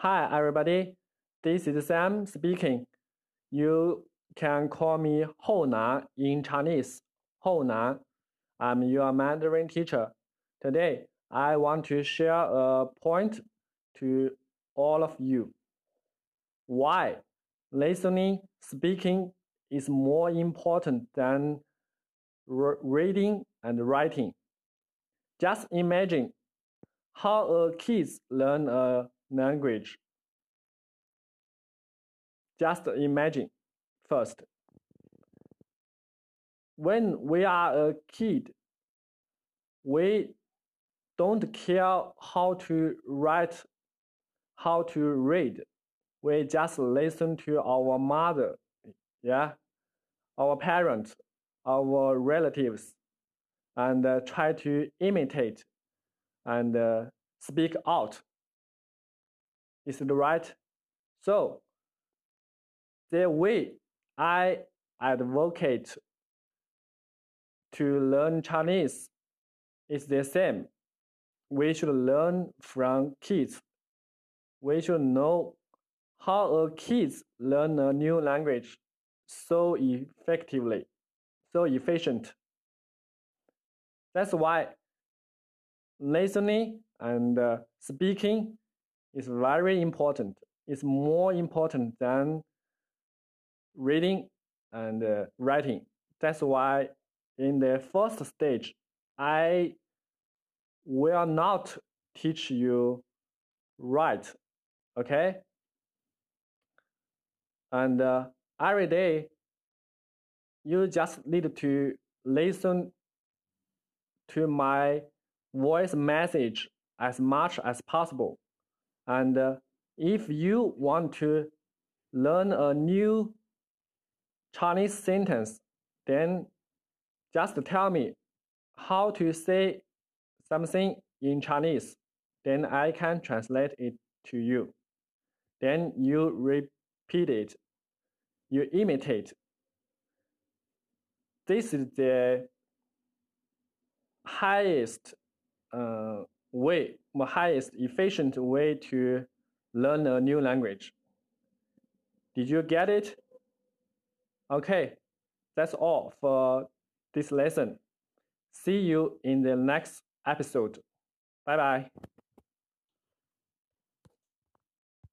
Hi, everybody. This is Sam speaking. You can call me Hou Nan in Chinese. Hou Nan. I'm your Mandarin teacher. Today, I want to share a point to all of you. Why listening, speaking is more important than reading and writing. Just imagine how a kids learn a language. Just imagine first. When we are a kid, we don't care how to write, how to read. We just listen to our mother, yeah, our parents, our relatives, and uh, try to imitate and uh, speak out is it right? So, the way I advocate to learn Chinese is the same. We should learn from kids. We should know how a kids learn a new language so effectively, so efficient. That's why listening and uh, speaking is very important. It's more important than reading and uh, writing. That's why in the first stage, I will not teach you write, okay? And uh, every day, you just need to listen to my voice message as much as possible. And uh, if you want to learn a new Chinese sentence, then just tell me how to say something in Chinese. Then I can translate it to you. Then you repeat it. You imitate. This is the highest uh, way, the highest efficient way to learn a new language. Did you get it? Okay, that's all for this lesson. See you in the next episode. Bye bye.